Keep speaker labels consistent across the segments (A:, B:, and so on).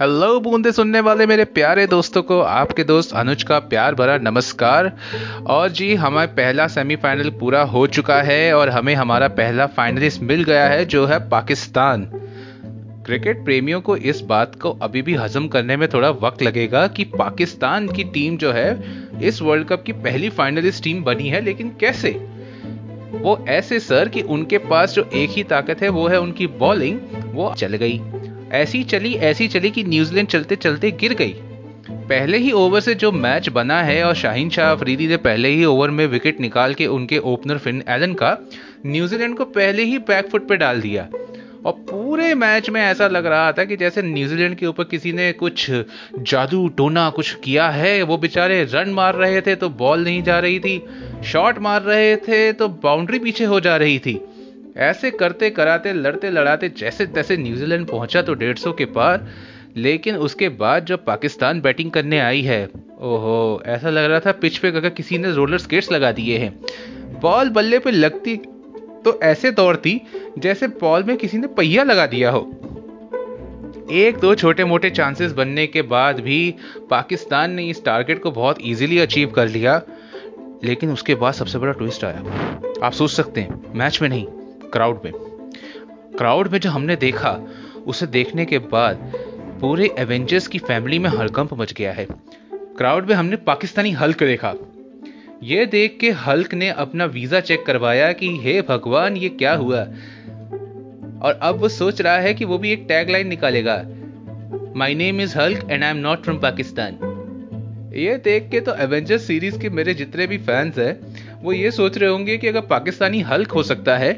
A: Hello बूंदे सुनने वाले मेरे प्यारे दोस्तों को, आपके दोस्त अनुज का प्यार भरा नमस्कार। और जी, हमारा पहला सेमीफाइनल पूरा हो चुका है और हमें हमारा पहला फाइनलिस्ट मिल गया है, जो है पाकिस्तान। क्रिकेट प्रेमियों को इस बात को अभी भी हजम करने में थोड़ा वक्त लगेगा कि पाकिस्तान की टीम जो है, इस वर्ल्ड कप की पहली फाइनलिस्ट टीम बनी है, लेकिन कैसे? वो ऐसे सर कि उनके पास जो एक ही ताकत है, वो है उनकी बॉलिंग वो चल गई। ऐसी चली ऐसी चली कि न्यूजीलैंड चलते चलते गिर गई। पहले ही ओवर से जो मैच बना है और शाहीन शाह अफरीदी ने पहले ही ओवर में विकेट निकाल के उनके ओपनर फिन एलन का न्यूजीलैंड को पहले ही बैकफुट पे डाल दिया। और पूरे मैच में ऐसा लग रहा था कि जैसे न्यूजीलैंड के ऊपर किसी ने कुछ जादू टोना कुछ किया है, वो बेचारे रन मार रहे थे तो बॉल नहीं जा रही थी, शॉट मार रहे थे तो बाउंड्री पीछे हो जा रही थी। ऐसे करते कराते, लड़ते लड़ाते, जैसे तैसे न्यूजीलैंड पहुँचा तो डेढ़ सौ के पार, लेकिन उसके बाद जब पाकिस्तान बैटिंग करने आई है, ओहो, ऐसा लग रहा था पिच पे अगर किसी ने रोलर स्केट्स लगा दिए हैं। बॉल बल्ले पे लगती तो ऐसे दौड़ती जैसे बॉल में किसी ने पहिया लगा दिया हो। एक दो छोटे मोटे चांसेस बनने के बाद भी पाकिस्तान ने इस टारगेट को बहुत इजीली अचीव कर लिया, लेकिन उसके बाद सबसे बड़ा ट्विस्ट आया। आप सोच सकते हैं मैच में नहीं। क्राउड में। क्राउड में जो हमने देखा, उसे देखने के बाद पूरे एवेंजर्स की फैमिली में हड़कंप मच गया है। क्राउड में हमने पाकिस्तानी हल्क देखा। यह देख के हल्क ने अपना वीज़ा चेक करवाया कि, हे भगवान, ये क्या हुआ? और अब वो सोच रहा है कि वो भी एक टैगलाइन निकालेगा। My name is Hulk and I am not from Pakistan ये देख के तो एवेंजर्स सीरीज़ के मेरे जितने भी फैंस हैं, वो ये सोच रहे होंगे कि अगर पाकिस्तानी हल्क हो सकता है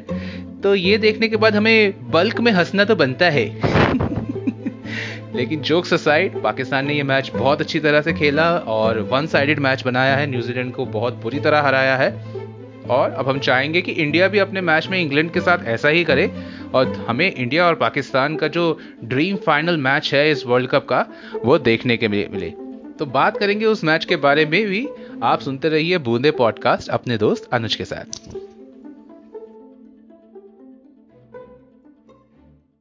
A: तो ये देखने के बाद हमें बल्क में हंसना तो बनता है। लेकिन जोक्स असाइड पाकिस्तान ने ये मैच बहुत अच्छी तरह से खेला और वन साइडेड मैच बनाया है। न्यूजीलैंड को बहुत बुरी तरह हराया है। और अब हम चाहेंगे कि इंडिया भी अपने मैच में इंग्लैंड के साथ ऐसा ही करे और हमें इंडिया और पाकिस्तान का जो ड्रीम फाइनल मैच है इस वर्ल्ड कप का, वो देखने के मिले। तो बात करेंगे उस मैच के बारे में भी। आप सुनते रहिए बूंदे पॉडकास्ट अपने दोस्त अनुज के साथ।